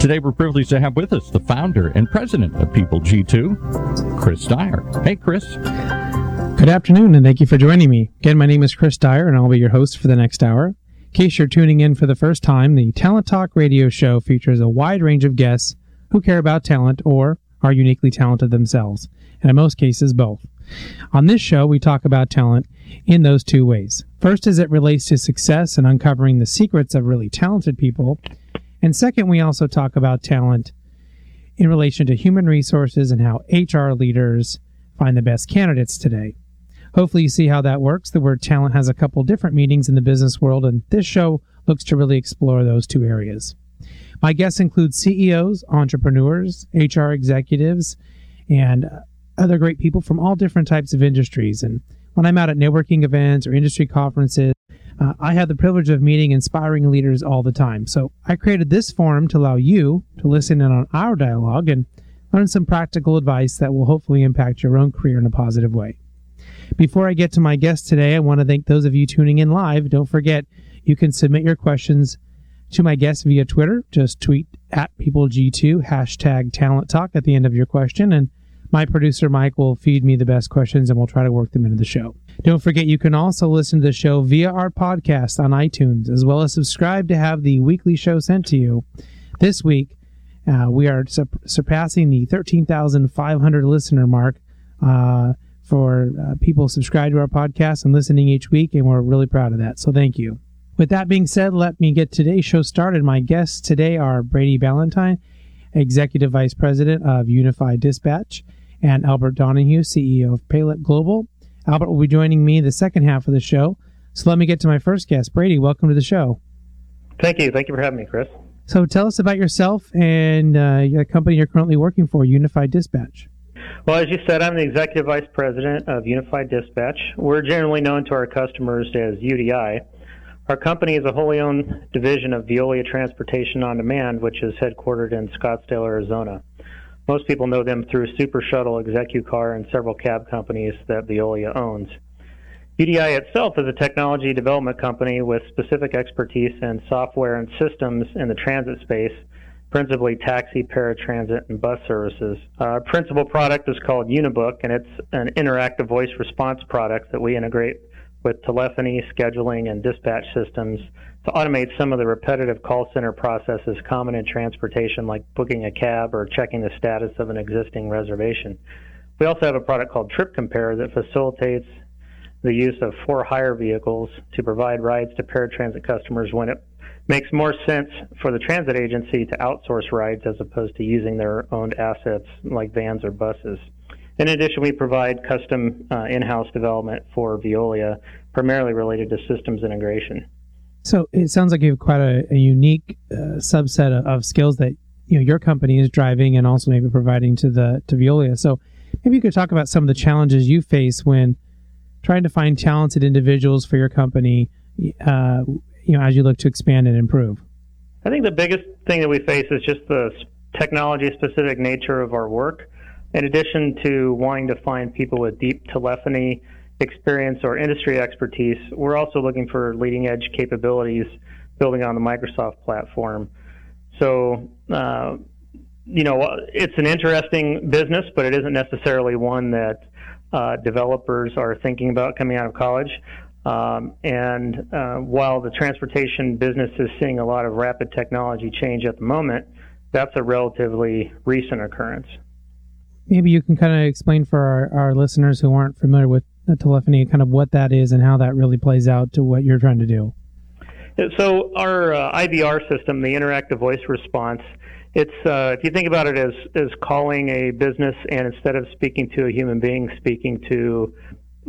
Today, we're privileged to have with us the founder and president of People G2, Chris Dyer. Hey, Chris. Good afternoon, and thank you for joining me. Again, my name is Chris Dyer, and I'll be your host for the next hour. In case you're tuning in for the first time, the Talent Talk radio show features a wide range of guests who care about talent or are uniquely talented themselves, and in most cases, both. On this show, we talk about talent in those two ways. First, as it relates to success and uncovering the secrets of really talented people. And second, we also talk about talent in relation to human resources and how HR leaders find the best candidates today. Hopefully, you see how that works. The word talent has a couple different meanings in the business world, and this show looks to really explore those two areas. My guests include CEOs, entrepreneurs, HR executives, and other great people from all different types of industries. And when I'm out at networking events or industry conferences, uh, I have the privilege of meeting inspiring leaders all the time. So I created this forum to allow you to listen in on our dialogue and learn some practical advice that will hopefully impact your own career in a positive way. Before I get to my guest today, I want to thank those of you tuning in live. Don't forget, you can submit your questions to my guest via Twitter. Just tweet at PeopleG2, hashtag Talent Talk at the end of your question, and my producer Mike will feed me the best questions and we'll try to work them into the show. Don't forget, you can also listen to the show via our podcast on iTunes, as well as subscribe to have the weekly show sent to you. This week, uh, we are su- surpassing the 13,500 listener mark. Uh, for uh, people subscribed to our podcast and listening each week, and we're really proud of that. So thank you. With that being said, let me get today's show started. My guests today are Brady Ballentine, Executive Vice President of Unified Dispatch, and Albert Donahue, CEO of Payelp Global. Albert will be joining me the second half of the show. So let me get to my first guest. Brady, welcome to the show. Thank you. Thank you for having me, Chris. So tell us about yourself and uh, the company you're currently working for, Unified Dispatch. Well, as you said, I'm the Executive Vice President of Unified Dispatch. We're generally known to our customers as UDI. Our company is a wholly owned division of Veolia Transportation on Demand, which is headquartered in Scottsdale, Arizona. Most people know them through Super Shuttle, ExecuCar, and several cab companies that Veolia owns. UDI itself is a technology development company with specific expertise in software and systems in the transit space principally taxi, paratransit, and bus services. Our principal product is called Unibook, and it's an interactive voice response product that we integrate with telephony, scheduling, and dispatch systems to automate some of the repetitive call center processes common in transportation, like booking a cab or checking the status of an existing reservation. We also have a product called Trip Compare that facilitates the use of for hire vehicles to provide rides to paratransit customers when it makes more sense for the transit agency to outsource rides as opposed to using their owned assets like vans or buses. In addition, we provide custom uh, in-house development for Veolia, primarily related to systems integration. So it sounds like you have quite a, a unique uh, subset of, of, skills that you know your company is driving and also maybe providing to the to Veolia. So maybe you could talk about some of the challenges you face when trying to find talented individuals for your company. Uh, you know as you look to expand and improve? I think the biggest thing that we face is just the technology specific nature of our work. In addition to wanting to find people with deep telephony experience or industry expertise, we're also looking for leading edge capabilities building on the Microsoft platform. So, uh, you know, it's an interesting business, but it isn't necessarily one that uh, developers are thinking about coming out of college. Um, and uh, while the transportation business is seeing a lot of rapid technology change at the moment, that's a relatively recent occurrence. Maybe you can kind of explain for our, our listeners who aren't familiar with telephony, kind of what that is and how that really plays out to what you're trying to do. So, our uh, IVR system, the interactive voice response, it's uh, if you think about it as as calling a business and instead of speaking to a human being, speaking to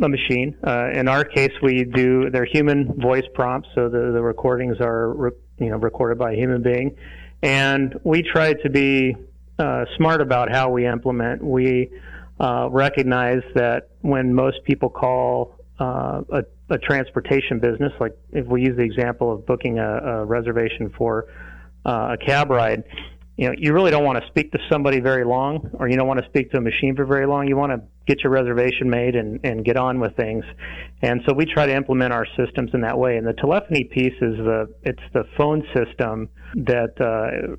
a machine. Uh, in our case, we do they're human voice prompts, so the, the recordings are re, you know recorded by a human being, and we try to be uh, smart about how we implement. We uh, recognize that when most people call uh, a, a, transportation business, like if we use the example of booking a, a reservation for uh, a cab ride, you know, you really don't want to speak to somebody very long, or you don't want to speak to a machine for very long. You want to get your reservation made and, and get on with things. And so we try to implement our systems in that way. And the telephony piece is the it's the phone system that uh,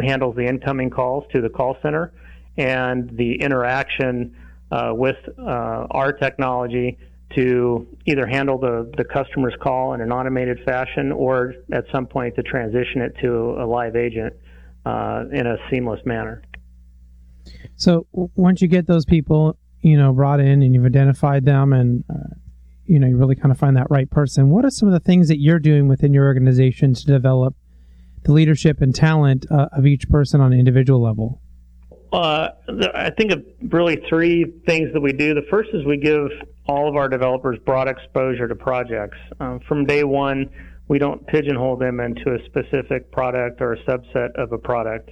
handles the incoming calls to the call center and the interaction uh, with uh, our technology to either handle the, the customer's call in an automated fashion or at some point to transition it to a live agent uh, in a seamless manner. So once you get those people, you know, brought in and you've identified them and, uh, you know, you really kind of find that right person, what are some of the things that you're doing within your organization to develop the leadership and talent uh, of each person on an individual level? Uh, I think of really three things that we do. The first is we give all of our developers broad exposure to projects. Um, from day one, we don't pigeonhole them into a specific product or a subset of a product.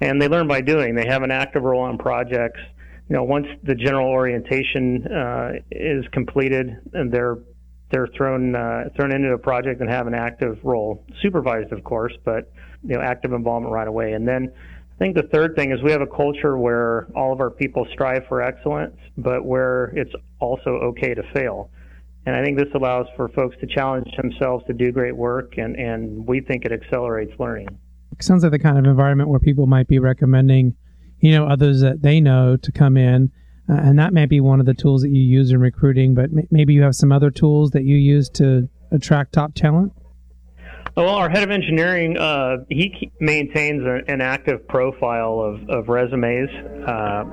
And they learn by doing. They have an active role on projects. You know, once the general orientation uh, is completed, and they're they're thrown uh, thrown into a project and have an active role, supervised, of course, but you know, active involvement right away. And then I think the third thing is we have a culture where all of our people strive for excellence, but where it's also okay to fail. And I think this allows for folks to challenge themselves to do great work, and, and we think it accelerates learning. It sounds like the kind of environment where people might be recommending, you know, others that they know to come in. Uh, and that might be one of the tools that you use in recruiting, but m- maybe you have some other tools that you use to attract top talent? Well, our head of engineering, uh, he maintains a, an active profile of, of resumes uh,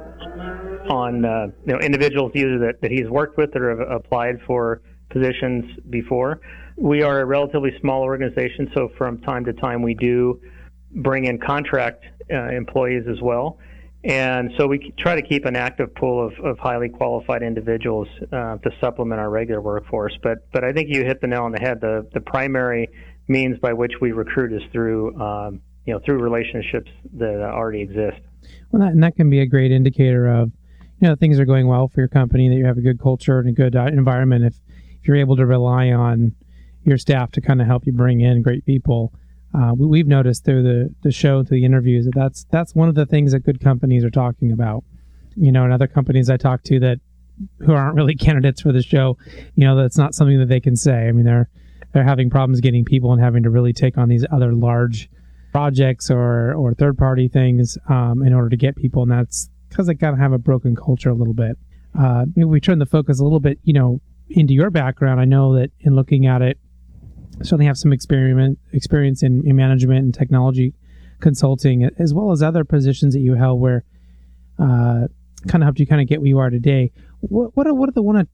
on uh, you know individuals either that, that he's worked with or have applied for positions before. We are a relatively small organization, so from time to time we do bring in contract uh, employees as well. And so we try to keep an active pool of, of highly qualified individuals uh, to supplement our regular workforce. But but I think you hit the nail on the head. The the primary means by which we recruit is through um, you know through relationships that already exist. Well, that, and that can be a great indicator of you know things are going well for your company, that you have a good culture and a good uh, environment. If if you're able to rely on your staff to kind of help you bring in great people. Uh, we, have noticed through the, the show, through the interviews, that that's that's one of the things that good companies are talking about. You know, and other companies I talk to that who aren't really candidates for the show, you know, that's not something that they can say. I mean, they're they're having problems getting people and having to really take on these other large projects or or third party things um, in order to get people, and that's because they kind of have a broken culture a little bit. Uh, maybe we turn the focus a little bit, you know, into your background. I know that in looking at it, certainly have some experiment experience in, in management and technology consulting, as well as other positions that you held where uh, kind of helped you kind of get where you are today. What what are, what are the one of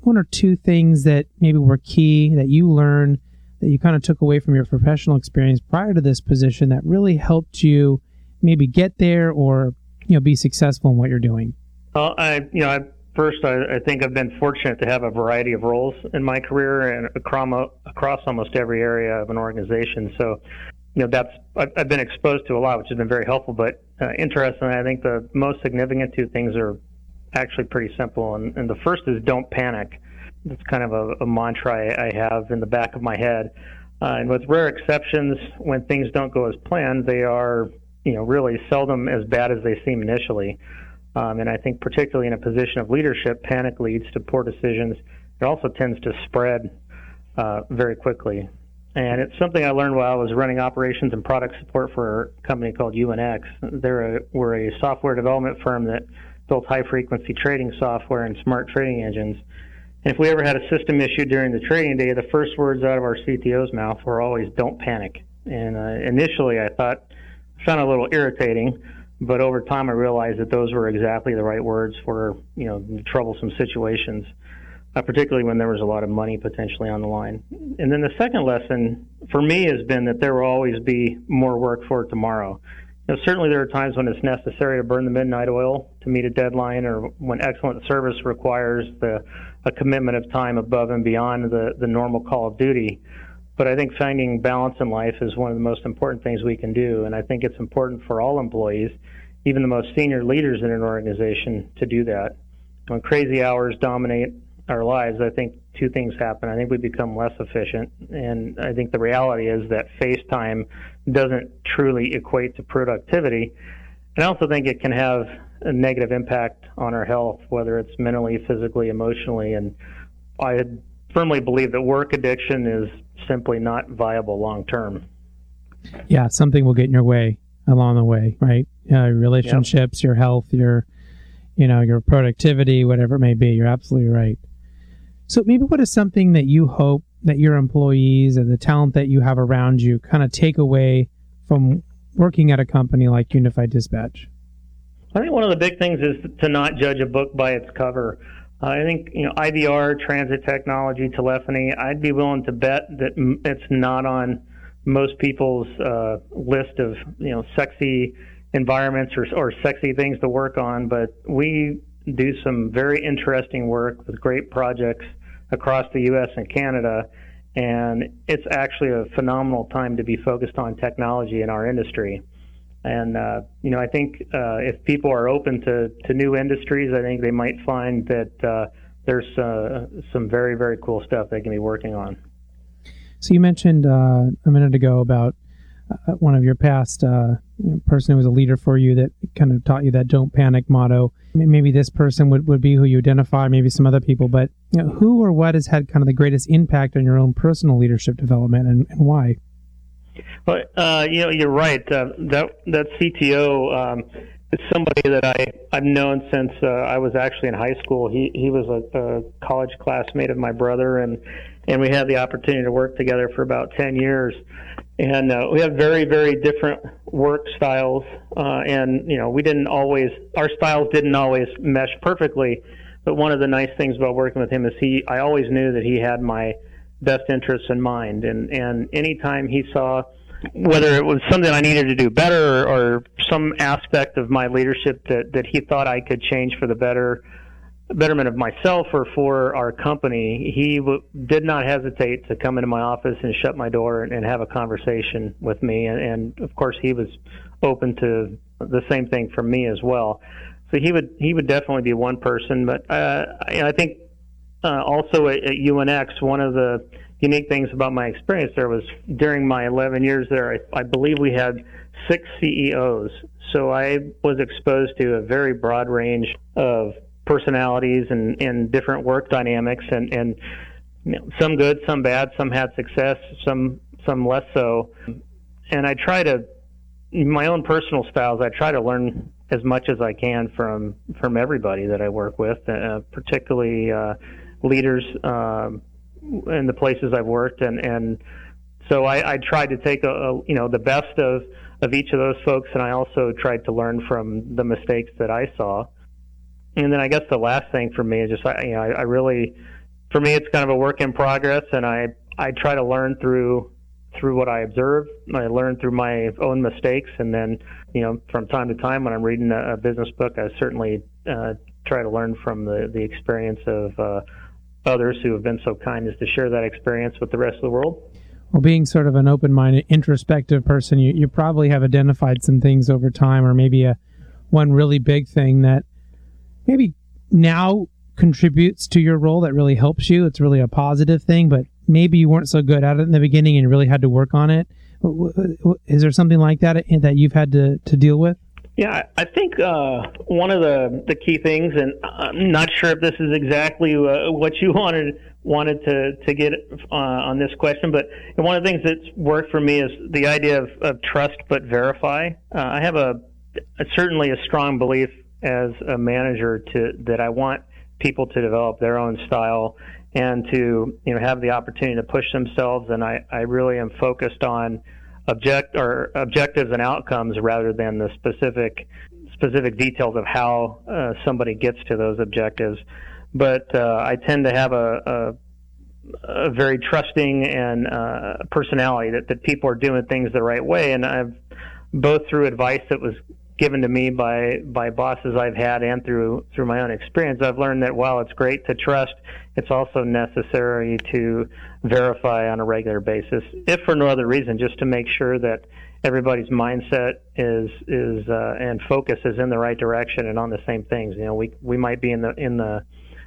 one or two things that maybe were key that you learned that you kind of took away from your professional experience prior to this position that really helped you maybe get there or you know be successful in what you're doing? Well, I you know I, first I, I think I've been fortunate to have a variety of roles in my career and across across almost every area of an organization. So you know that's I've been exposed to a lot, which has been very helpful. But uh, interestingly, I think the most significant two things are actually pretty simple. And, and the first is don't panic. That's kind of a, a mantra I, I, have in the back of my head. Uh, and with rare exceptions, when things don't go as planned, they are, you know, really seldom as bad as they seem initially. Um, and I think particularly in a position of leadership, panic leads to poor decisions. It also tends to spread uh, very quickly. And it's something I learned while I was running operations and product support for a company called UNX. They're a, we're a software development firm that built high frequency trading software and smart trading engines. And if we ever had a system issue during the trading day, the first words out of our CTO's mouth were always "Don't panic." And uh, initially, I thought I found it a little irritating, but over time, I realized that those were exactly the right words for you know troublesome situations, uh, particularly when there was a lot of money potentially on the line. And then the second lesson for me has been that there will always be more work for tomorrow. You know, certainly there are times when it's necessary to burn the midnight oil to meet a deadline or when excellent service requires the, a commitment of time above and beyond the, the normal call of duty. But I think finding balance in life is one of the most important things we can do. And I think it's important for all employees. Even the most senior leaders in an organization to do that. When crazy hours dominate our lives, I think two things happen. I think we become less efficient, and I think the reality is that face time doesn't truly equate to productivity. And I also think it can have a negative impact on our health, whether it's mentally, physically, emotionally. And I firmly believe that work addiction is simply not viable long term. Yeah, something will get in your way along the way, right? Uh, relationships, yep. your health, your you know your productivity, whatever it may be. You're absolutely right. So maybe what is something that you hope that your employees and the talent that you have around you kind of take away from working at a company like Unified Dispatch? I think one of the big things is to not judge a book by its cover. Uh, I think you know IVR, transit technology, telephony. I'd be willing to bet that it's not on most people's uh, list of you know sexy environments or, or sexy things to work on. But we do some very interesting work with great projects across the U.S. and Canada. And it's actually a phenomenal time to be focused on technology in our industry. And, uh, you know, I think uh, if people are open to, to new industries, I think they might find that uh, there's uh, some very, very cool stuff they can be working on. So you mentioned uh, a minute ago about uh, one of your past uh, person who was a leader for you that kind of taught you that don't panic motto. Maybe this person would, would be who you identify, maybe some other people, but you know, who or what has had kind of the greatest impact on your own personal leadership development and, and why? Well, uh, you know, you're right. Uh, that that CTO um, is somebody that I I've known since uh, I was actually in high school. He he was a, a college classmate of my brother, and and we had the opportunity to work together for about ten years and uh, we have very very different work styles uh, and you know we didn't always our styles didn't always mesh perfectly but one of the nice things about working with him is he i always knew that he had my best interests in mind. And and anytime he saw whether it was something i needed to do better or, or some aspect of my leadership that that he thought i could change for the better betterment of myself or for our company, he w- did not hesitate to come into my office and shut my door and, and have a conversation with me. And, and, of course, he was open to the same thing from me as well. So he would he would definitely be one person. But uh, I, I think uh, also at, at UNX, one of the unique things about my experience there was during my 11 years there, I, I believe we had six CEOs. So I was exposed to a very broad range of personalities and, and different work dynamics and, and you know, some good, some bad, some had success, some some less so. And I try to my own personal styles. I try to learn as much as I can from from everybody that I work with, uh, particularly uh, leaders uh, in the places I've worked, and and so I, I tried to take a, a you know the best of of each of those folks, and I also tried to learn from the mistakes that I saw. And then I guess the last thing for me is just you know I, I really for me it's kind of a work in progress, and I I try to learn through through what I observe. I learn through my own mistakes, and then you know from time to time when I'm reading a, a business book, I certainly uh, try to learn from the the experience of uh, others who have been so kind as to share that experience with the rest of the world. Well, being sort of an open-minded, introspective person, you, you probably have identified some things over time, or maybe a one really big thing that maybe now contributes to your role that really helps you. It's really a positive thing, but maybe you weren't so good at it in the beginning and really had to work on it. Is there something like that that you've had to, to deal with? Yeah, I think uh, one of the, the key things, and I'm not sure if this is exactly uh, what you wanted wanted to to get uh, on this question, but one of the things that's worked for me is the idea of, of trust but verify. Uh, I have a certainly a strong belief as a manager to that I want people to develop their own style and to you know have the opportunity to push themselves. And I, I really am focused on object or objectives and outcomes rather than the specific specific details of how uh, somebody gets to those objectives. But uh, I tend to have a, a, a very trusting and uh, personality that, that people are doing things the right way. And I've both through advice that was given to me by by bosses I've had and through through my own experience, I've learned that while it's great to trust, it's also necessary to verify on a regular basis, if for no other reason, just to make sure that everybody's mindset is is uh, and focus is in the right direction and on the same things. You know, we we might be in the in the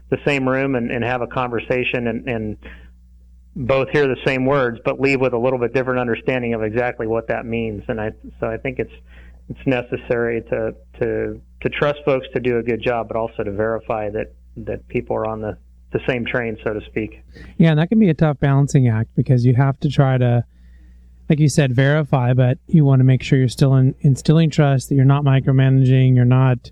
the same room and, and have a conversation and, and both hear the same words but leave with a little bit different understanding of exactly what that means. And I so I think it's it's necessary to to to trust folks to do a good job, but also to verify that that people are on the the same train, so to speak. Yeah, and that can be a tough balancing act because you have to try to, like you said, verify, but you want to make sure you're still in, instilling trust, that you're not micromanaging, you're not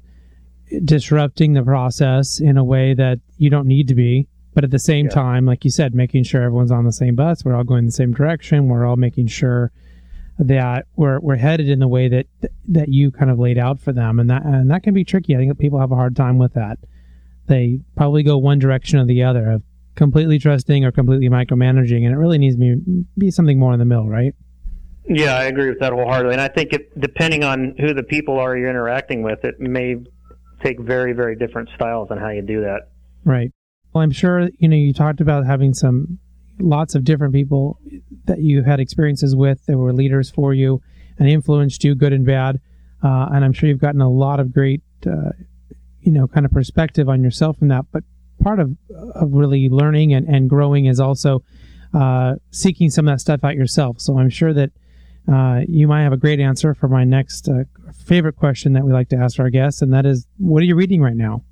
disrupting the process in a way that you don't need to be. But at the same yeah. time, like you said, making sure everyone's on the same bus, we're all going the same direction, we're all making sure that we're we're headed in the way that that you kind of laid out for them, and that and that can be tricky. I think people have a hard time with that. They probably go one direction or the other of completely trusting or completely micromanaging, and it really needs to be, be something more in the middle, right? Yeah, I agree with that wholeheartedly, and I think it, depending on who the people are you're interacting with, it may take very very different styles on how you do that. Right. Well, I'm sure you know you talked about having some lots of different people that you had experiences with that were leaders for you and influenced you, good and bad. Uh, and I'm sure you've gotten a lot of great, uh, you know, kind of perspective on yourself from that. But part of, of really learning and, and growing is also uh, seeking some of that stuff out yourself. So I'm sure that uh, you might have a great answer for my next uh, favorite question that we like to ask our guests, and that is, what are you reading right now?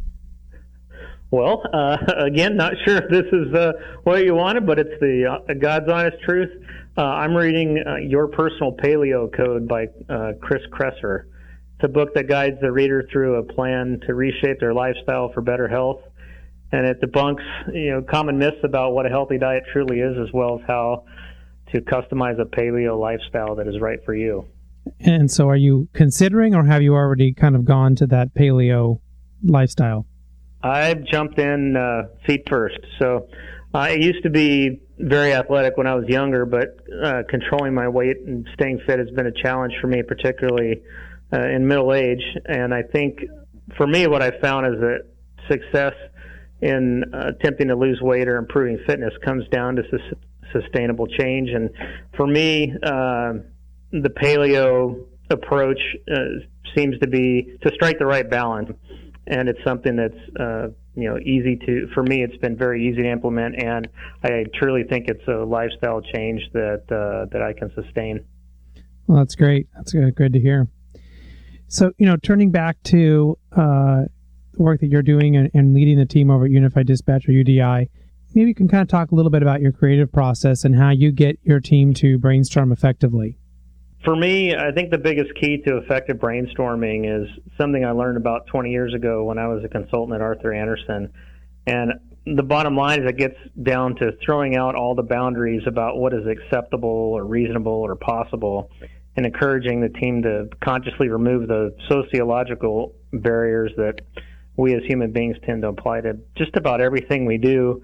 Well, uh, again, not sure if this is uh, what you wanted, but it's the uh, God's honest truth. Uh, I'm reading uh, Your Personal Paleo Code by uh, Chris Kresser. It's a book that guides the reader through a plan to reshape their lifestyle for better health, and it debunks you know common myths about what a healthy diet truly is, as well as how to customize a paleo lifestyle that is right for you. And so, are you considering, or have you already kind of gone to that paleo lifestyle? I've jumped in uh, feet first. So I used to be very athletic when I was younger, but uh, controlling my weight and staying fit has been a challenge for me, particularly uh, in middle age. And I think for me, what I found is that success in uh, attempting to lose weight or improving fitness comes down to sus- sustainable change. And for me, uh, the paleo approach uh, seems to be to strike the right balance and it's something that's uh, you know easy to for me it's been very easy to implement and i truly think it's a lifestyle change that uh, that i can sustain. Well that's great. That's good to hear. So you know turning back to uh, the work that you're doing and, and, leading the team over at unified dispatch or udi maybe you can kind of talk a little bit about your creative process and how you get your team to brainstorm effectively for me, I think the biggest key to effective brainstorming is something I learned about 20 years ago when I was a consultant at Arthur Andersen. And the bottom line is it gets down to throwing out all the boundaries about what is acceptable or reasonable or possible and encouraging the team to consciously remove the sociological barriers that we as human beings tend to apply to just about everything we do.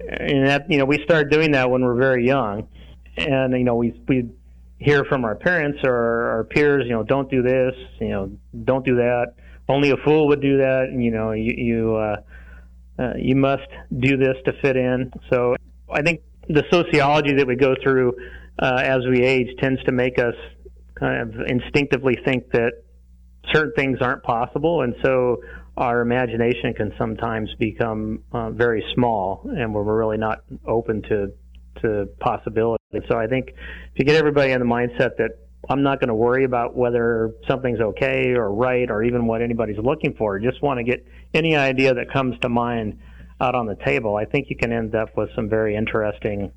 And that, you know, we start doing that when we're very young. And, you know, we, we hear from our parents or our peers, you know, don't do this, you know, don't do that. Only a fool would do that. You know, you you uh, uh, you must do this to fit in. So I think the sociology that we go through uh, as we age tends to make us kind of instinctively think that certain things aren't possible, and so our imagination can sometimes become uh, very small, and we're really not open to to possibility. So I think if you get everybody in the mindset that I'm not going to worry about whether something's okay or right or even what anybody's looking for, just want to get any idea that comes to mind out on the table, I think you can end up with some very interesting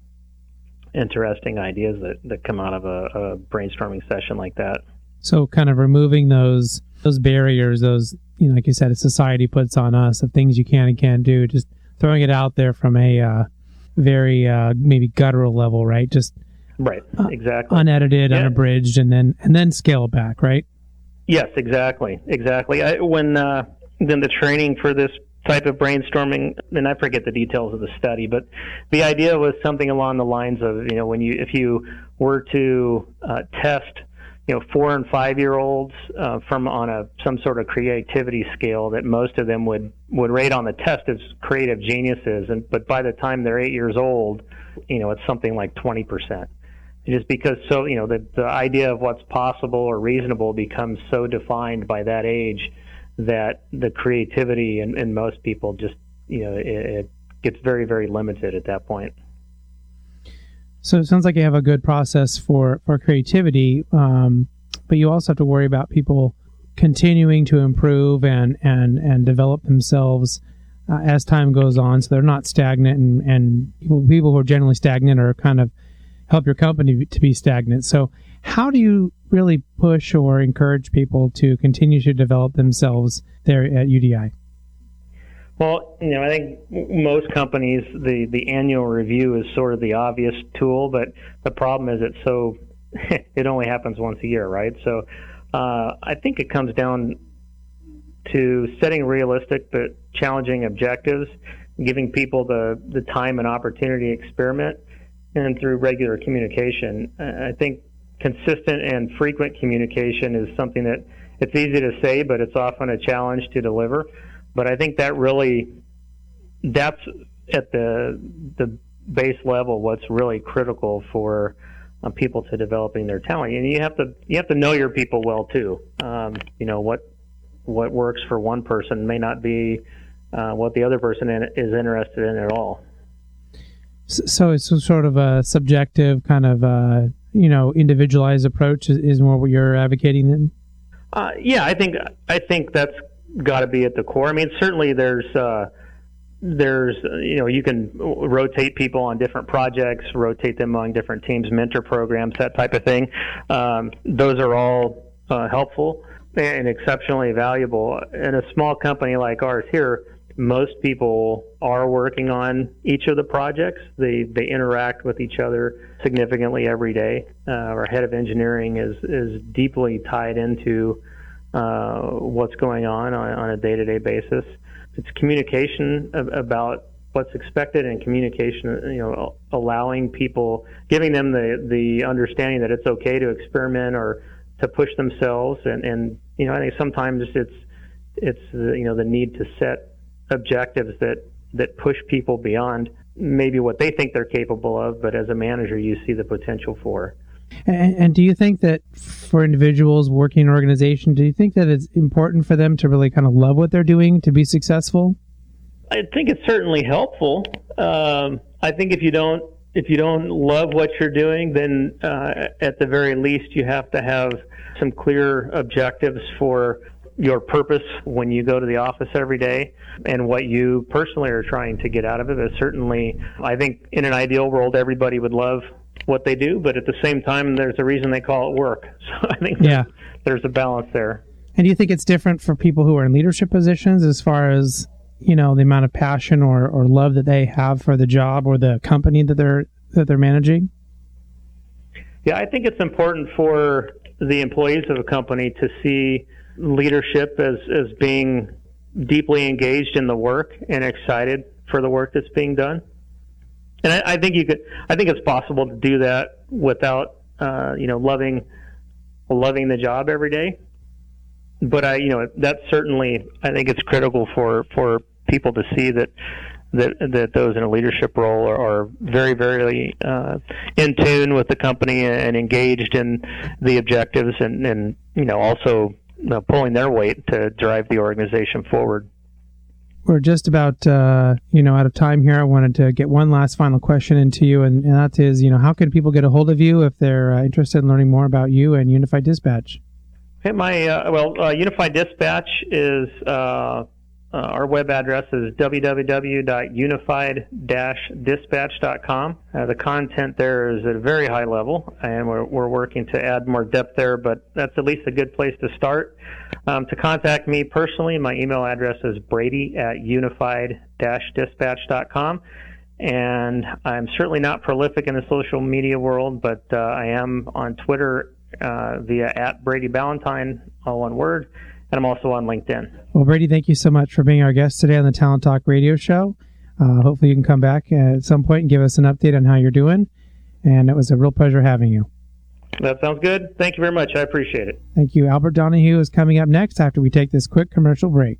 interesting ideas that, that come out of a, a brainstorming session like that. So kind of removing those those barriers, those you know, like you said, society puts on us of things you can and can't do, just throwing it out there from a uh, very uh, maybe guttural level, right? Just right, uh, exactly, unedited, yeah. unabridged, and then and then scale back, right? Yes, exactly, exactly. I, when uh, then the training for this type of brainstorming, and I forget the details of the study, but the idea was something along the lines of you know when you if you were to uh, test you know four and five year olds uh, from on a some sort of creativity scale that most of them would would rate on the test as creative geniuses. And but by the time they're eight years old you know it's something like 20 percent. Just because so you know the the idea of what's possible or reasonable becomes so defined by that age that the creativity in, in most people just you know it, it gets very very limited at that point so it sounds like you have a good process for for creativity, um, but you also have to worry about people continuing to improve and and and develop themselves uh, as time goes on, so they're not stagnant. And and people, people who are generally stagnant are kind of help your company to be stagnant. So how do you really push or encourage people to continue to develop themselves there at UDI? Well, you know, I think most companies the the annual review is sort of the obvious tool, but the problem is it's so it only happens once a year, right? So uh, I think it comes down to setting realistic but challenging objectives, giving people the the time and opportunity to experiment, and through regular communication. I think consistent and frequent communication is something that it's easy to say, but it's often a challenge to deliver. But I think that really that's at the the base level what's really critical for uh, people to developing their talent. And you have to you have to know your people well too. Um, you know what what works for one person may not be uh, what the other person in, is interested in at all. So it's sort of a subjective kind of uh, you know individualized approach is, is more what you're advocating then. Uh, yeah, I think I think that's got to be at the core. I mean, certainly there's uh, there's you know you can rotate people on different projects, rotate them among different teams, mentor programs, that type of thing. Um, those are all uh, helpful and exceptionally valuable. In a small company like ours here, most people are working on each of the projects. They they interact with each other significantly every day. Uh, our head of engineering is is deeply tied into uh, what's going on on, on a day-to-day basis. It's communication about what's expected and communication, you know, allowing people, giving them the, the understanding that it's okay to experiment or to push themselves. And, and, you know, I think sometimes it's, it's, the, you know, the need to set objectives that, that push people beyond maybe what they think they're capable of, but as a manager, you see the potential for. And, and, do you think that for individuals working in an organization, do you think that it's important for them to really kind of love what they're doing to be successful? I think it's certainly helpful. Um, I think if you don't if you don't love what you're doing, then uh, at the very least you have to have some clear objectives for your purpose when you go to the office every day and what you personally are trying to get out of it. Is certainly, I think in an ideal world, everybody would love what they do, but at the same time, there's a reason they call it work. So I think yeah. there's a balance there. And do you think it's different for people who are in leadership positions as far as you know the amount of passion or, or love that they have for the job or the company that they're that they're managing? Yeah, I think it's important for the employees of a company to see leadership as as being deeply engaged in the work and excited for the work that's being done. And I, I think you could. I think it's possible to do that without, uh, you know, loving, loving the job every day. But I, you know, that's certainly. I think it's critical for for people to see that that that those in a leadership role are, are very very uh, in tune with the company and engaged in the objectives and and you know also pulling their weight to drive the organization forward we're just about uh, you know out of time here. I wanted to get one last final question into you, and, and that is, you know, how can people get a hold of you if they're uh, interested in learning more about you and Unified Dispatch? Hey, my uh, well, uh, Unified Dispatch is uh, our web address is www.unified-dispatch.com. Uh, the content there is at a very high level, and we're, we're working to add more depth there, but that's at least a good place to start. Um, to contact me personally, my email address is brady at unified-dispatch.com. And I'm certainly not prolific in the social media world, but uh, I am on Twitter uh, via at Brady Ballentine, all one word and I'm also on LinkedIn. Well, Brady, thank you so much for being our guest today on the Talent Talk Radio Show. Uh, hopefully, you can come back at some point and give us an update on how you're doing. And it was a real pleasure having you. That sounds good. Thank you very much. I appreciate it. Thank you. Albert Donahue is coming up next after we take this quick commercial break.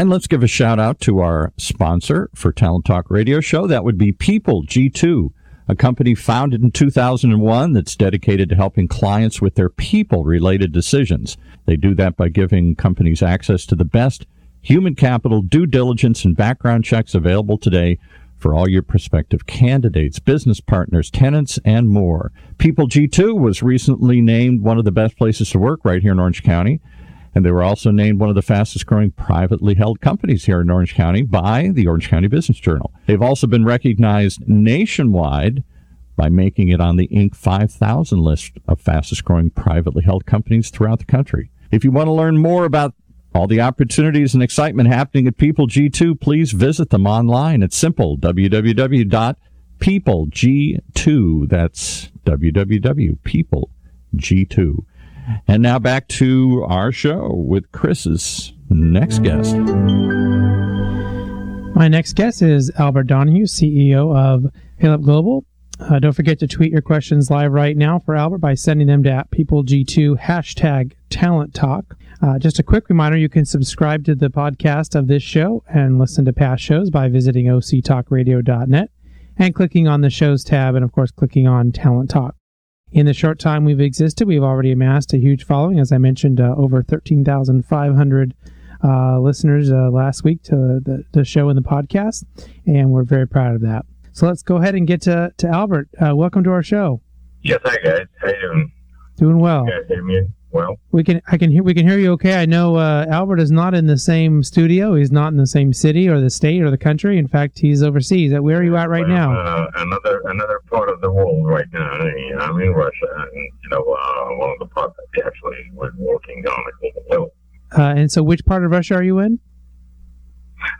And let's give a shout out to our sponsor for Talent Talk Radio Show. That would be People G2, a company founded in 2001 that's dedicated to helping clients with their people related decisions. They do that by giving companies access to the best human capital, due diligence, and background checks available today for all your prospective candidates, business partners, tenants, and more. People G2 was recently named one of the best places to work right here in Orange County. And they were also named one of the fastest growing privately held companies here in Orange County by the Orange County Business Journal. They've also been recognized nationwide by making it on the Inc. 5000 list of fastest growing privately held companies throughout the country. If you want to learn more about all the opportunities and excitement happening at People G2, please visit them online. It's simple www.peopleg2. That's www.peopleg2. And now back to our show with Chris's next guest. My next guest is Albert Donahue, CEO of Payelp Global. Uh, don't forget to tweet your questions live right now for Albert by sending them to PeopleG2 hashtag Talent Talk. Uh, just a quick reminder you can subscribe to the podcast of this show and listen to past shows by visiting octalkradio.net and clicking on the shows tab and, of course, clicking on Talent Talk. In the short time we've existed, we've already amassed a huge following. As I mentioned, uh, over 13,500 uh, listeners uh, last week to the, the show and the podcast, and we're very proud of that. So let's go ahead and get to, to Albert. Uh, welcome to our show. Yes, hi guys. How you doing? Doing well. You guys hear me? Well. We can I can hear we can hear you okay. I know uh, Albert is not in the same studio. He's not in the same city or the state or the country. In fact, he's overseas. Where are you at right well, now? Uh, another another part of the world right now. I'm in Russia, and you know uh, one of the parts that actually was working on it. Uh, and so, which part of Russia are you in?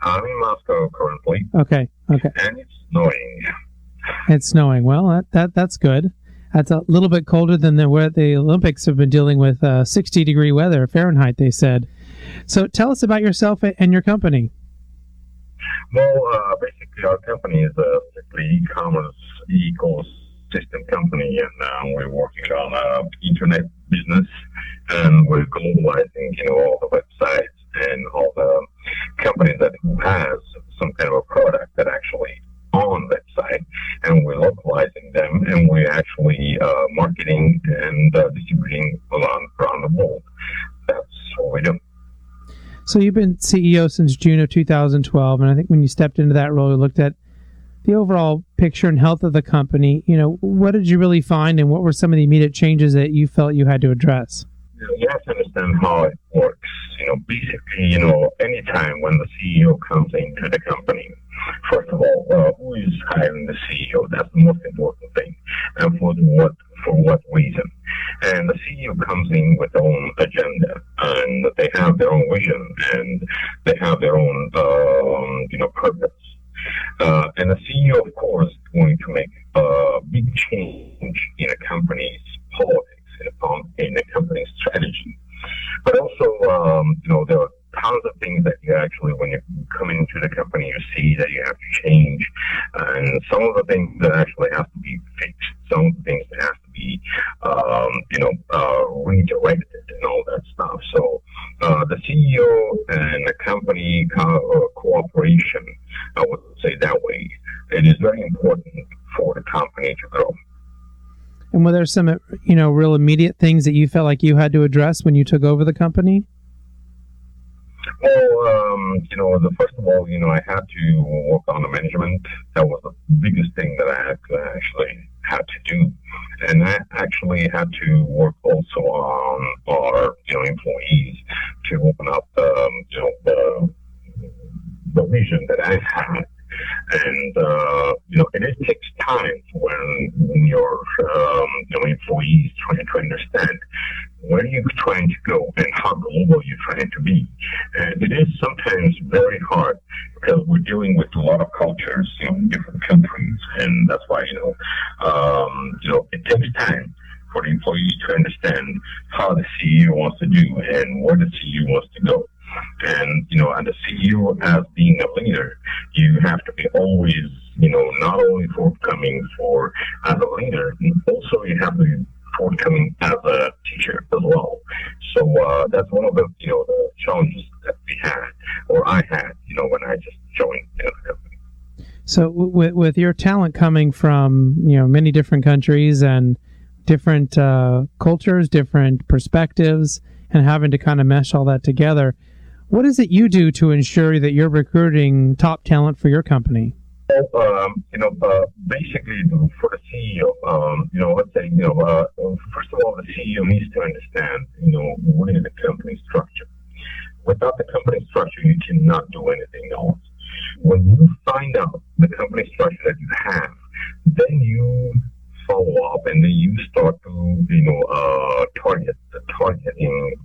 I'm in Moscow currently. Okay. Okay. And it's snowing. It's snowing. Well, that, that that's good. That's a little bit colder than the, where the Olympics have been dealing with uh, 60 degree weather Fahrenheit, they said. So tell us about yourself and your company. Well, uh, basically, our company is a e-commerce ecosystem company, and uh, we're working on uh, internet business, and we're globalizing, you know, all the websites and all the companies that has some kind of a product that actually on that site, and we're localizing them, and we're actually uh, marketing and uh, distributing around, around the world. That's what we do. So you've been CEO since June of 2012, and I think when you stepped into that role, you looked at the overall picture and health of the company. You know, what did you really find, and what were some of the immediate changes that you felt you had to address? You have to understand how it works. You know, basically, you know, anytime when the CEO comes into the company, First of all, uh, who is hiring the CEO? That's the most important thing. And for what for what reason? And the CEO comes in with their own agenda, and they have their own vision, and they have their own um, you know purpose. Uh, and the CEO, of course, is going to make a big change in a company's politics, in a, in a company's strategy. But also, um, you know, there are tons of things that you actually, when you come into the company, you see that you have to change. And some of the things that actually have to be fixed, some of the things that have to be, um, you know, uh, redirected and all that stuff. So uh, the CEO and the company co- cooperation, I would say that way, it is very important for the company to grow. And were there some, you know, real immediate things that you felt like you had to address when you took over the company? Well, um, you know, the first of all, you know, I had to work on the management. That was the biggest thing that I actually had to do, and I actually had to work also on our, you know, employees to open up, um, you know, the, the vision that I had and uh, you know, and it takes time when, your um, you know, employees trying to understand where you're trying to go and how global you're trying to be. And it is sometimes very hard because we're dealing with a lot of cultures, you know, in different countries, and that's why you know, um, you know, it takes time for the employee to understand how the CEO wants to do and where the CEO wants to go. And, you know, and the CEO as being a leader, you have to be always, you know, not only forthcoming for as a leader, also you have to be forthcoming as a teacher as well. So uh, that's one of the, you know, the challenges that we had, or I had, you know, when I just joined the company. So with with your talent coming from you know many different countries and different uh, cultures, different perspectives, and having to kind of mesh all that together, what is it you do to ensure that you're recruiting top talent for your company? Um, you know, uh, basically for the CEO, um, you know, let's say, you know, uh, first of all, the CEO needs to understand, you know, what is the company structure. Without the company structure, you cannot do anything else. When you find out the company structure that you have, then you follow up and then you start to, you know, uh, target, the targeting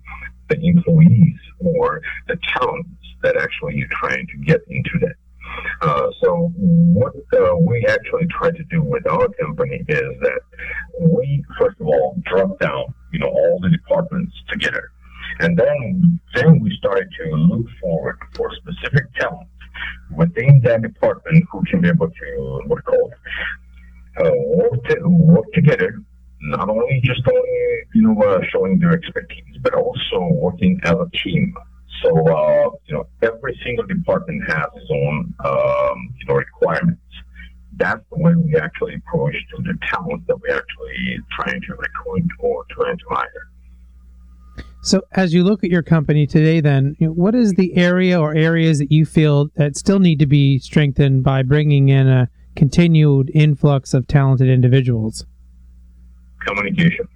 the employees or the talents that actually you're trying to get into that. Uh, so what uh, we actually try to do with our company is that we first of all drop down, you know, all the departments together, and then then we started to look forward for specific talent within that department who can be able to what call uh, work, to, work together not only just only you know uh, showing their expertise, but also working as a team. So uh, you know every single department has its own um, you know requirements. That's the way we actually approach to the talent that we're actually trying to recruit or trying to hire. So, as you look at your company today, then you know, what is the area or areas that you feel that still need to be strengthened by bringing in a continued influx of talented individuals? communication.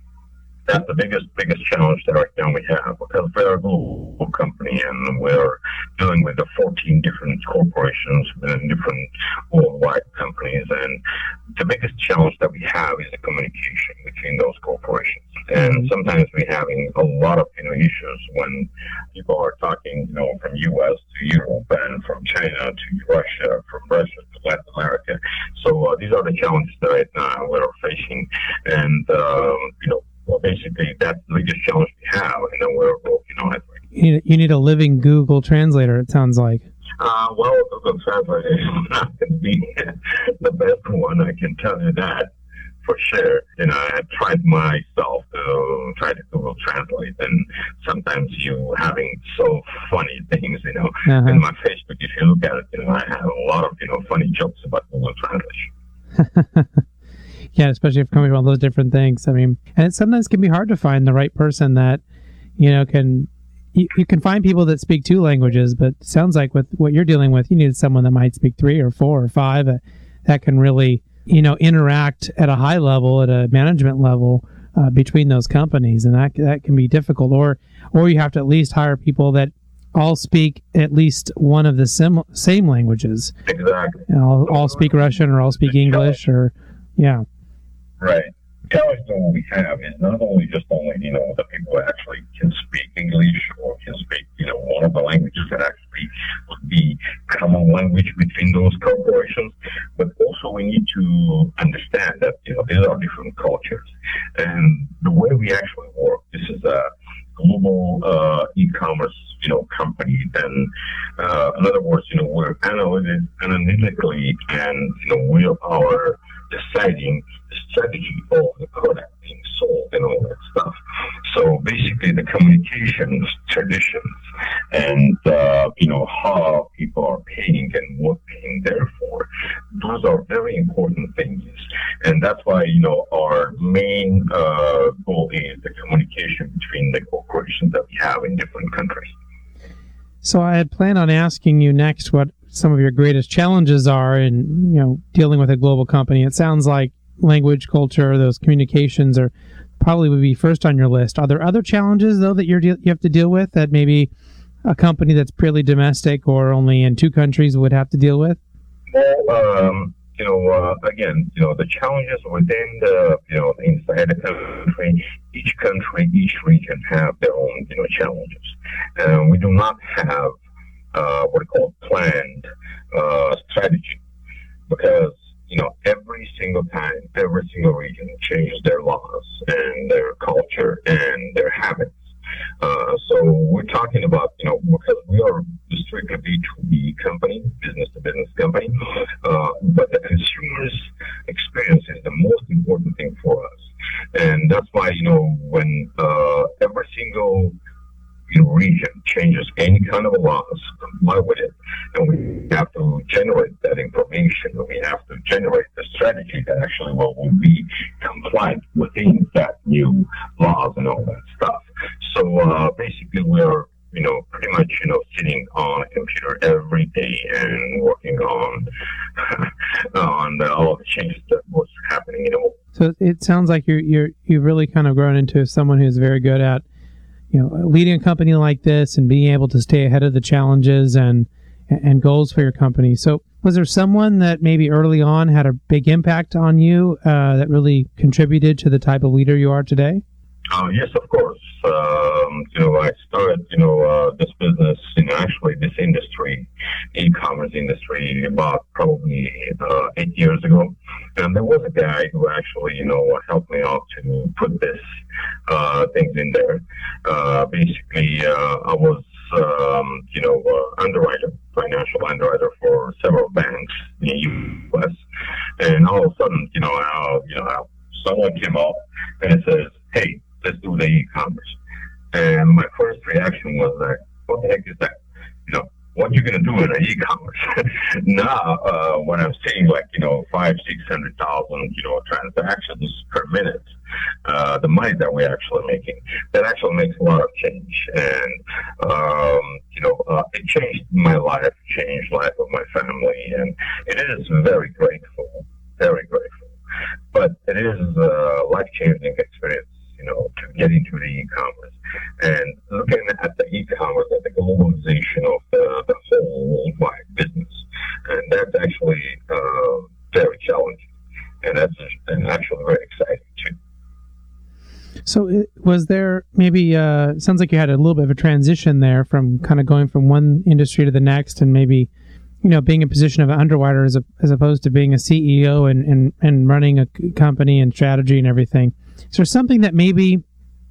That's the biggest biggest challenge that right now we have because we're a global company and we're dealing with the 14 different corporations and different worldwide companies. And the biggest challenge that we have is the communication between those corporations. And mm-hmm. sometimes we're having a lot of you know issues when people are talking, you know, from U.S. to Europe and from China to Russia, from Russia Latin America. So uh, these are the challenges that right now we're facing, and um, you know, well, basically that's the biggest challenge we have, and then we're working on it. You need, you need a living Google translator. It sounds like. Uh, well, Google Translator is not going to be the best one. I can tell you that for sure. You know, I tried myself to try to Google Translate, and sometimes you having so funny things, you know. Uh-huh. In my Facebook, if you look at it, you know, I have a lot of you know funny jokes about Google Translate. yeah, especially if coming from all those different things. I mean, and it sometimes can be hard to find the right person that you know can. You, you can find people that speak two languages, but sounds like with what you're dealing with, you need someone that might speak three or four or five uh, that can really you know interact at a high level at a management level uh, between those companies. And that that can be difficult. Or or you have to at least hire people that all speak at least one of the sim- same languages. Exactly. You know, all, all speak russian or all speak english or yeah. Right challenge that we have is not only just only you know the people actually can speak English or can speak you know one of the languages that actually would be common language between those corporations, but also we need to understand that you know these are different cultures and the way we actually work. This is a global uh, e-commerce you know company. And uh, in other words, you know we're analytically and you know we are deciding the strategy of the product being sold and all that stuff. So basically, the communications, traditions, and uh, you know how people are paying and what paying there for, those are very important things, and that's why you know our main uh, goal is the communication between the corporations that we have in different countries. So I had planned on asking you next what some of your greatest challenges are in you know dealing with a global company. It sounds like language, culture, those communications are probably would be first on your list. Are there other challenges though that you're you have to deal with that maybe a company that's purely domestic or only in two countries would have to deal with? Well, um, you know, uh, again, you know, the challenges within the, you know, inside the country, each country, each region have their own, you know, challenges. And we do not have uh, what we call planned uh, strategy because, you know, every single time, every single region changes their laws and their culture and their habits. Uh, so we're talking about, you know, because we are strictly B2B company, business to business company, uh, but the consumer's experience is the most important thing for us. And that's why, you know, when uh, every single you region changes any kind of laws, comply with it, and we have to generate that information. We have to generate the strategy that actually will, will be compliant within that new laws and all that stuff. So uh, basically, we're you know pretty much you know sitting on a computer every day and working on on all the changes that was happening. You know. So it sounds like you're you're you've really kind of grown into someone who's very good at you know leading a company like this and being able to stay ahead of the challenges and and goals for your company. So was there someone that maybe early on had a big impact on you uh, that really contributed to the type of leader you are today? Uh, yes, of course. Um, you know, I started, you know, uh, this business, you know, actually this industry, e-commerce industry, about probably uh, eight years ago. And there was a guy who actually, you know, helped me out to put this uh, things in there. Uh, basically, uh, I was, um, you know, underwriter, financial underwriter for several banks in the U.S. And all of a sudden, you know, uh, you know, someone came up and says, "Hey." Let's do the e-commerce. And my first reaction was like, what the heck is that? You know, what you gonna do in an e-commerce? now, uh, when I'm seeing like, you know, five, six hundred thousand, you know, transactions per minute, uh, the money that we're actually making, that actually makes a lot of change. And, um, you know, uh, it changed my life, changed life of my family, and it is very grateful, very grateful. But it is a life-changing experience you know, to get into the e-commerce. And looking at the e-commerce, at the globalization of the, the whole worldwide business, and that's actually uh, very challenging, and that's and actually very exciting too. So, it, was there maybe? Uh, sounds like you had a little bit of a transition there from kind of going from one industry to the next, and maybe you know being in a position of an underwriter as, a, as opposed to being a CEO and, and and running a company and strategy and everything. Is there something that maybe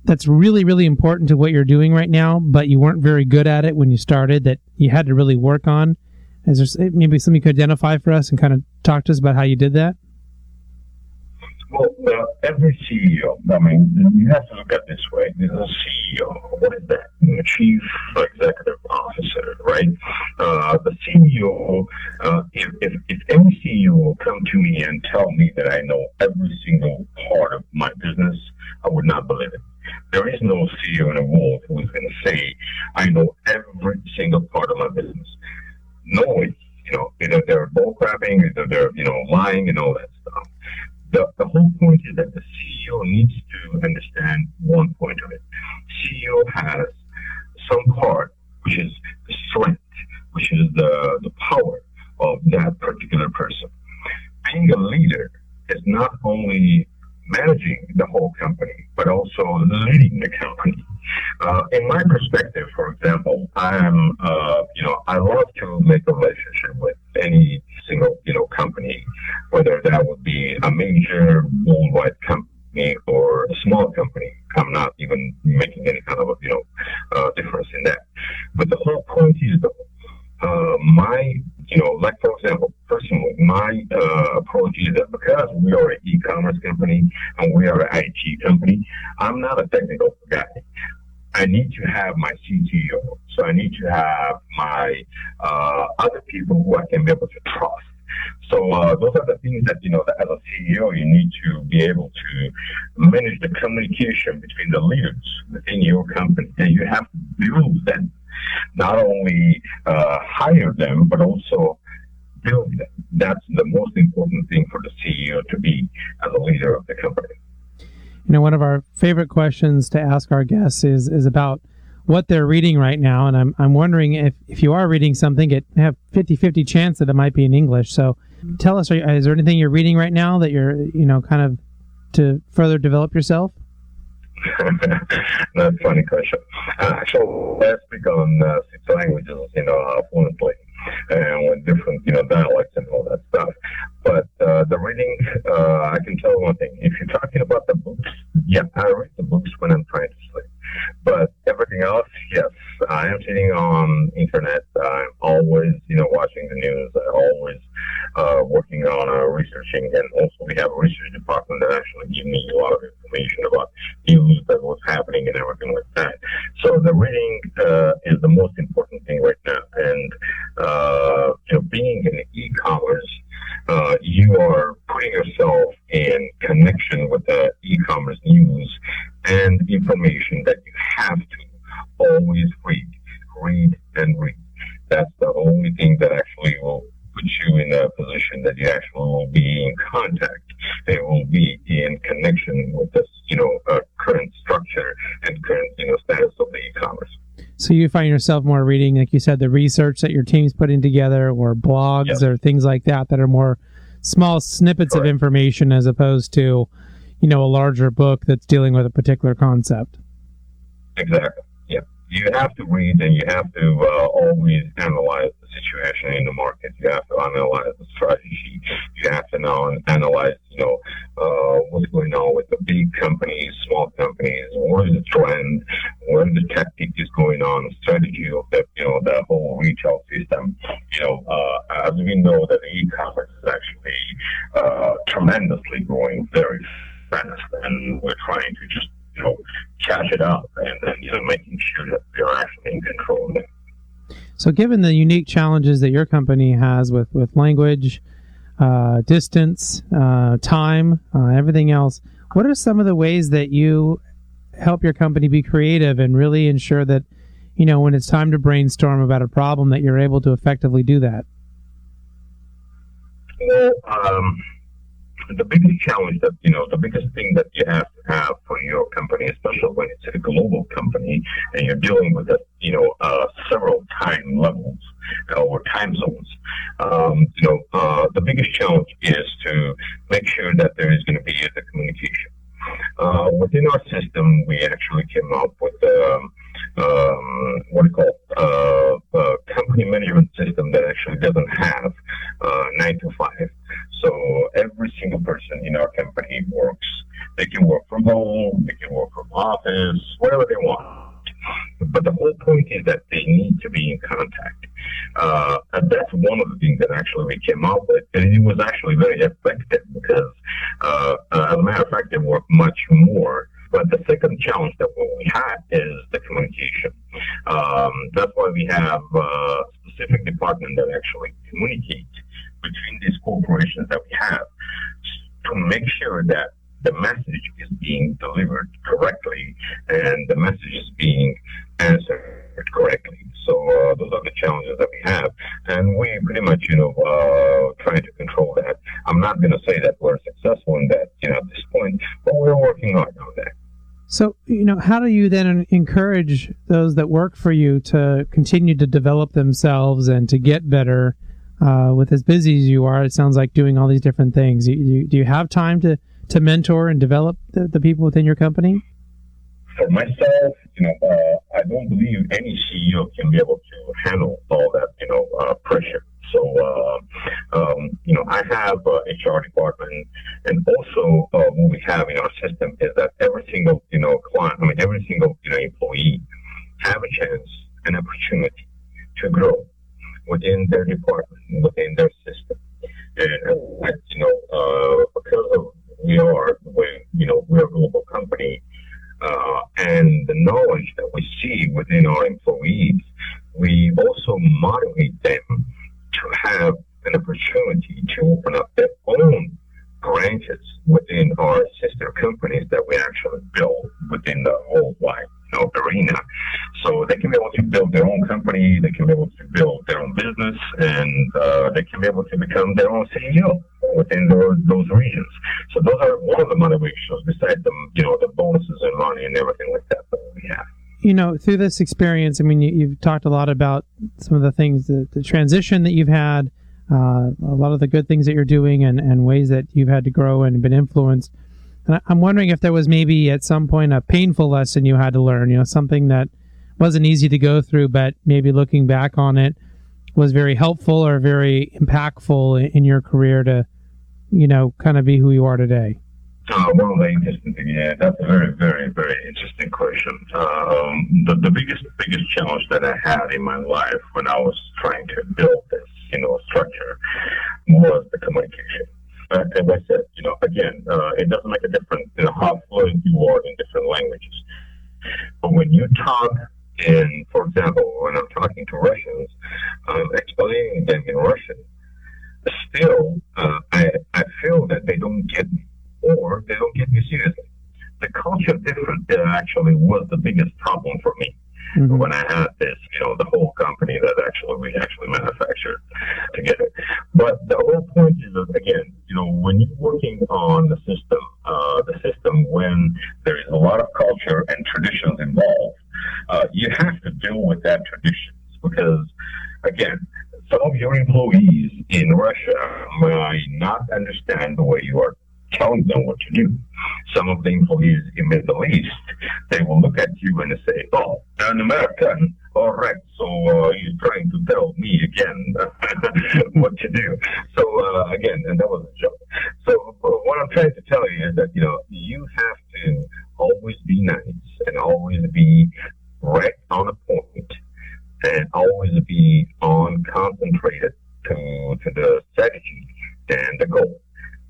that's really, really important to what you're doing right now, but you weren't very good at it when you started that you had to really work on? Is there maybe something you could identify for us and kind of talk to us about how you did that? Well, uh, every CEO, I mean, you have to look at this way. There's a CEO. What is that? The chief executive officer, right? Uh, the CEO, uh, if, if, if any CEO will come to me and tell me that I know every single part of my business, I would not believe it. There is no CEO in the world who is going to say, I know every single part of my business. No, you know, either they're bull crapping, either they're, you know, lying and all that stuff the, the whole point is that the CEO needs to understand one point of it. CEO has some part which is the strength, which is the, the power of that particular person. Being a leader is not only managing the whole company, but also leading the company. Uh, in my perspective, for example, I am, uh, you know, I love to make a relationship with any single, you know, company, whether that would be a major worldwide company or a small company. I'm not even making any kind of, you know, uh, difference in that. But the whole point is that uh, my, you know, like for example, personally, my uh, approach is that because we are an e-commerce company and we are an IT company, I'm not a technical guy. I need to have my CTO. So I need to have my uh, other people who I can be able to trust So uh, those are the things that you know that as a CEO you need to be able to manage the communication between the leaders within your company, and you have to build them, not only uh, hire them but also build them. That's the most important thing for the CEO to be as a leader of the company. You know, one of our favorite questions to ask our guests is is about what they're reading right now. And I'm, I'm wondering if, if you are reading something, it have 50 50 chance that it might be in English. So tell us, you, is there anything you're reading right now that you're, you know, kind of to further develop yourself? That's a funny question. Uh, actually, let's speak on uh, six languages, you know, uh, fluently and with different, you know, dialects and all that stuff. But uh, the reading, uh, I can tell one thing. If you're talking about the books, yeah, I read the books when I'm trying to sleep. But everything else, yes, I am sitting on internet. I'm always, you know, watching the news. I'm always uh, working on uh, researching, and also we have a research department that actually gives me a lot of information about news that what's happening and everything like that. So the reading uh, is the most important thing right now, and uh, you know, being in e-commerce. Uh, you are putting yourself in connection with the e-commerce news and information that you have to always read, read and read. That's the only thing that actually will put you in a position that you actually will be in contact and will be in connection with this, you know, uh, current structure and current, you know, status of the e-commerce. So you find yourself more reading, like you said, the research that your team's putting together, or blogs, yes. or things like that, that are more small snippets Correct. of information as opposed to, you know, a larger book that's dealing with a particular concept. Exactly. Yeah. You have to read and you have to uh, always analyze the situation in the market. You have to analyze the strategy. You have to now analyze, you know, uh, what's going on with the big companies, small companies, what is the trend, what the tactic is going on, strategy of the, you know, the whole retail system. You know, uh, as we know that e-commerce is actually uh, tremendously growing very fast, and we're trying to just you know catch it up and then you know making sure that they're actually in control of it. So, given the unique challenges that your company has with with language, uh, distance, uh, time, uh, everything else, what are some of the ways that you help your company be creative and really ensure that you know when it's time to brainstorm about a problem that you're able to effectively do that? Well, um, the biggest challenge that you know the biggest thing that you have to have for your company especially when it's a global company and you're dealing with a, you know uh, several time levels or time zones um, you know uh, the biggest challenge is to make sure that there is going to be the communication uh, within our system we actually came up with um, um, what you call uh, a company management system that actually doesn't have uh, nine to five. So every single person in our company works. They can work from home, they can work from office, whatever they want. But the whole point is that they need to be in contact. Uh, and that's one of the things that actually we came up with. And it was actually very effective because, uh, uh, as a matter of fact, they work much more but the second challenge that we had is the communication. Um, that's why we have a specific department that actually communicate between these corporations that we have to make sure that the message is being delivered correctly and the message is being answered correctly. So uh, those are the challenges that we have, and we pretty much, you know, uh, trying to control that. I'm not going to say that we're successful in that, you know, at this point, but we're working hard on that. So, you know, how do you then encourage those that work for you to continue to develop themselves and to get better? Uh, with as busy as you are, it sounds like doing all these different things. You, you, do you have time to, to mentor and develop the, the people within your company? For myself, you know, uh, I don't believe any CEO can be able to handle all that, you know, uh, pressure. So, uh, um, you know, I have a HR department, and also uh, what we have in our system is that every single, you know, client, I mean, every single, you know, employee have a chance, an opportunity to grow within their department, within their system. And, you know, uh, because of we are, we, you know, we're a global company, uh, and the knowledge that we see within our employees, we also motivate them to have an opportunity to open up their own branches within our sister companies that we actually build within the whole wide you know, arena. So they can be able to build their own company, they can be able to build their own business, and uh, they can be able to become their own CEO within those, those regions. So those are one of the motivations besides the, you know, the bonuses and money and everything like that that we have you know, through this experience, I mean, you, have talked a lot about some of the things, the, the transition that you've had, uh, a lot of the good things that you're doing, and, and ways that you've had to grow and been influenced. And I'm wondering if there was maybe at some point a painful lesson you had to learn, you know, something that wasn't easy to go through, but maybe looking back on it was very helpful or very impactful in your career to, you know, kind of be who you are today. Uh, well, the interesting thing, yeah, that's a very, very, very interesting question. Um, the, the biggest, biggest challenge that I had in my life when I was trying to build this, you know, structure was the communication. Uh, as I said, you know, again, uh, it doesn't make a difference in how fluent you are in different languages. But when you talk in, for example, when I'm talking to Russians, um, explaining them in Russian, still, uh, I, I feel that they don't get me or they don't get me seriously. The culture difference there actually was the biggest problem for me. Mm-hmm. When I had this, you know, the whole company that actually we actually manufactured together. But the whole point is that again, you know, when you're working on the system, uh, the system when there is a lot of culture and traditions involved, uh, you have to deal with that traditions because again, some of your employees in Russia might not understand the way you are telling them what to do. Some of the employees in the Middle East, they will look at you and say, "Oh, an American, all right." So uh, he's trying to tell me again what to do. So uh, again, and that was a joke. So uh, what I'm trying to tell you is that you know you have to always be nice and always be right on a point and always be on concentrated to to the strategy and the goal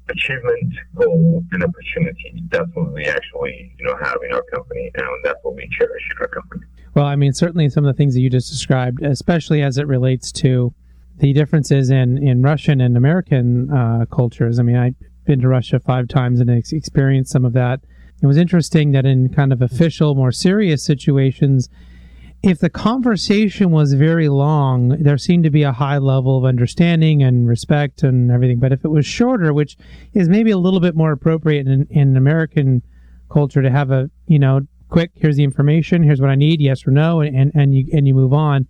achievement, goal, and opportunity. That's what we actually, you know, have in our company, and that's what we cherish in our company. Well, I mean, certainly some of the things that you just described, especially as it relates to the differences in, in Russian and American uh, cultures. I mean, I've been to Russia five times and experienced some of that. It was interesting that in kind of official, more serious situations, if the conversation was very long, there seemed to be a high level of understanding and respect and everything. But if it was shorter, which is maybe a little bit more appropriate in, in American culture to have a, you know, quick, here's the information, here's what I need, yes or no, and, and you and you move on.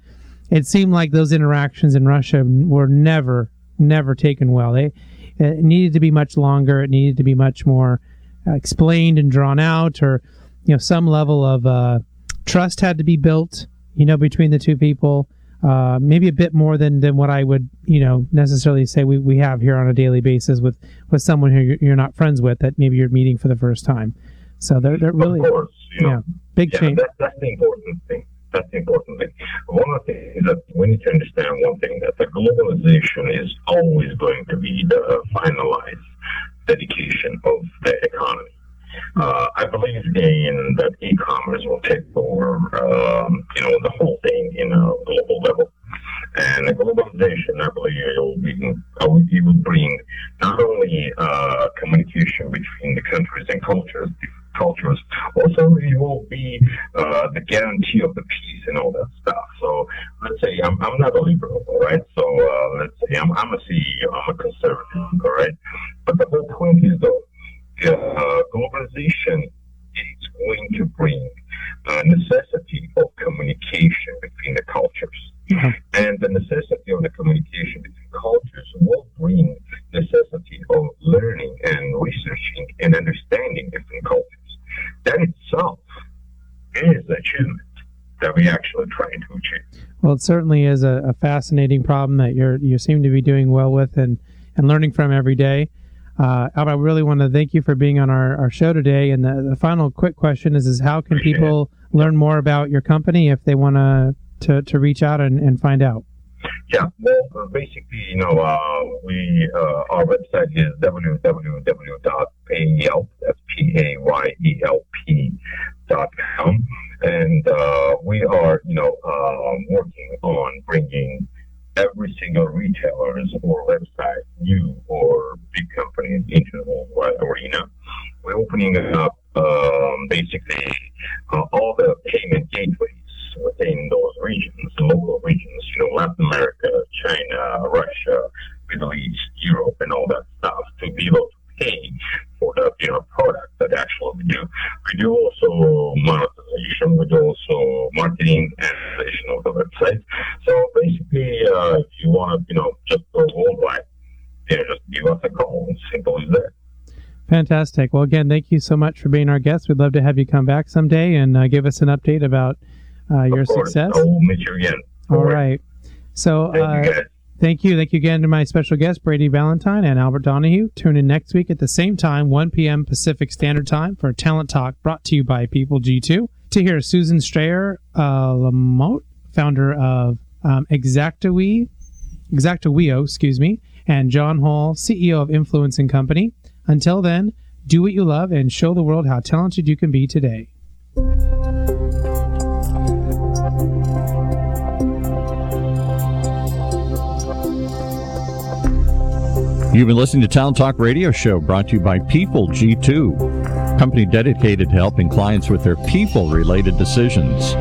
It seemed like those interactions in Russia were never, never taken well. They it needed to be much longer. It needed to be much more uh, explained and drawn out, or you know, some level of uh, trust had to be built, you know, between the two people. Uh, maybe a bit more than, than what I would, you know, necessarily say we, we have here on a daily basis with, with someone who you're, you're not friends with that maybe you're meeting for the first time. So they're, they're really, of course, you know, yeah, big yeah, change. That, that's the important thing. That's the important thing. One of the things that we need to understand one thing that the globalization is always going to be the finalized dedication of the economy. Uh, I believe in that e-commerce will take over, um, you know, the whole thing in a global level. And the globalization, I believe, it will, be, it will bring not only uh, communication between the countries and cultures, cultures, also it will be uh, the guarantee of the peace and all that stuff. So let's say I'm, I'm not a liberal, all right? So uh, let's say I'm, I'm a CEO, I'm a conservative, all right? But the whole point is though, uh, globalization is going to bring a necessity of communication between the cultures. And the necessity of the communication between cultures will bring necessity of learning and researching and understanding different cultures. That itself is achievement that we actually trying to achieve. Well, it certainly is a, a fascinating problem that you're you seem to be doing well with and, and learning from every day. Uh, Albert, I really want to thank you for being on our, our show today. And the, the final quick question is, is how can people learn more about your company if they want to, to reach out and, and find out? Yeah, well, basically, you know, uh, we uh, our website is www.payelp. That's p a y e l p dot com, and uh, we are, you know, um, working on bringing every single retailer's or website, new or big companies, the worldwide arena. We're opening up uh, basically uh, all the payment gateways within those regions, local regions, you know, Latin America, China, Russia, Middle East, Europe, and all that stuff to be able to pay for the you know product that actually we do. We do also monetization. We do also marketing and creation of the website. So basically, uh, if you want to you know just go worldwide, you know, just give us a call. Simple as that. Fantastic. Well, again, thank you so much for being our guest. We'd love to have you come back someday and uh, give us an update about uh, your success. I will meet you again. All right. So, thank you, thank you. Again to my special guests, Brady Ballentine and Albert Donahue. Tune in next week at the same time, 1 p.m. Pacific Standard Time for Talent Talk brought to you by People G2. To hear Susan Strayer uh, Lamotte, founder of um, Exactawee, Exaqueo, excuse me, and John Hall, CEO of Influence and Company. Until then, do what you love and show the world how talented you can be today. You've been listening to Talent Talk Radio Show brought to you by People G2, company dedicated to helping clients with their people related decisions.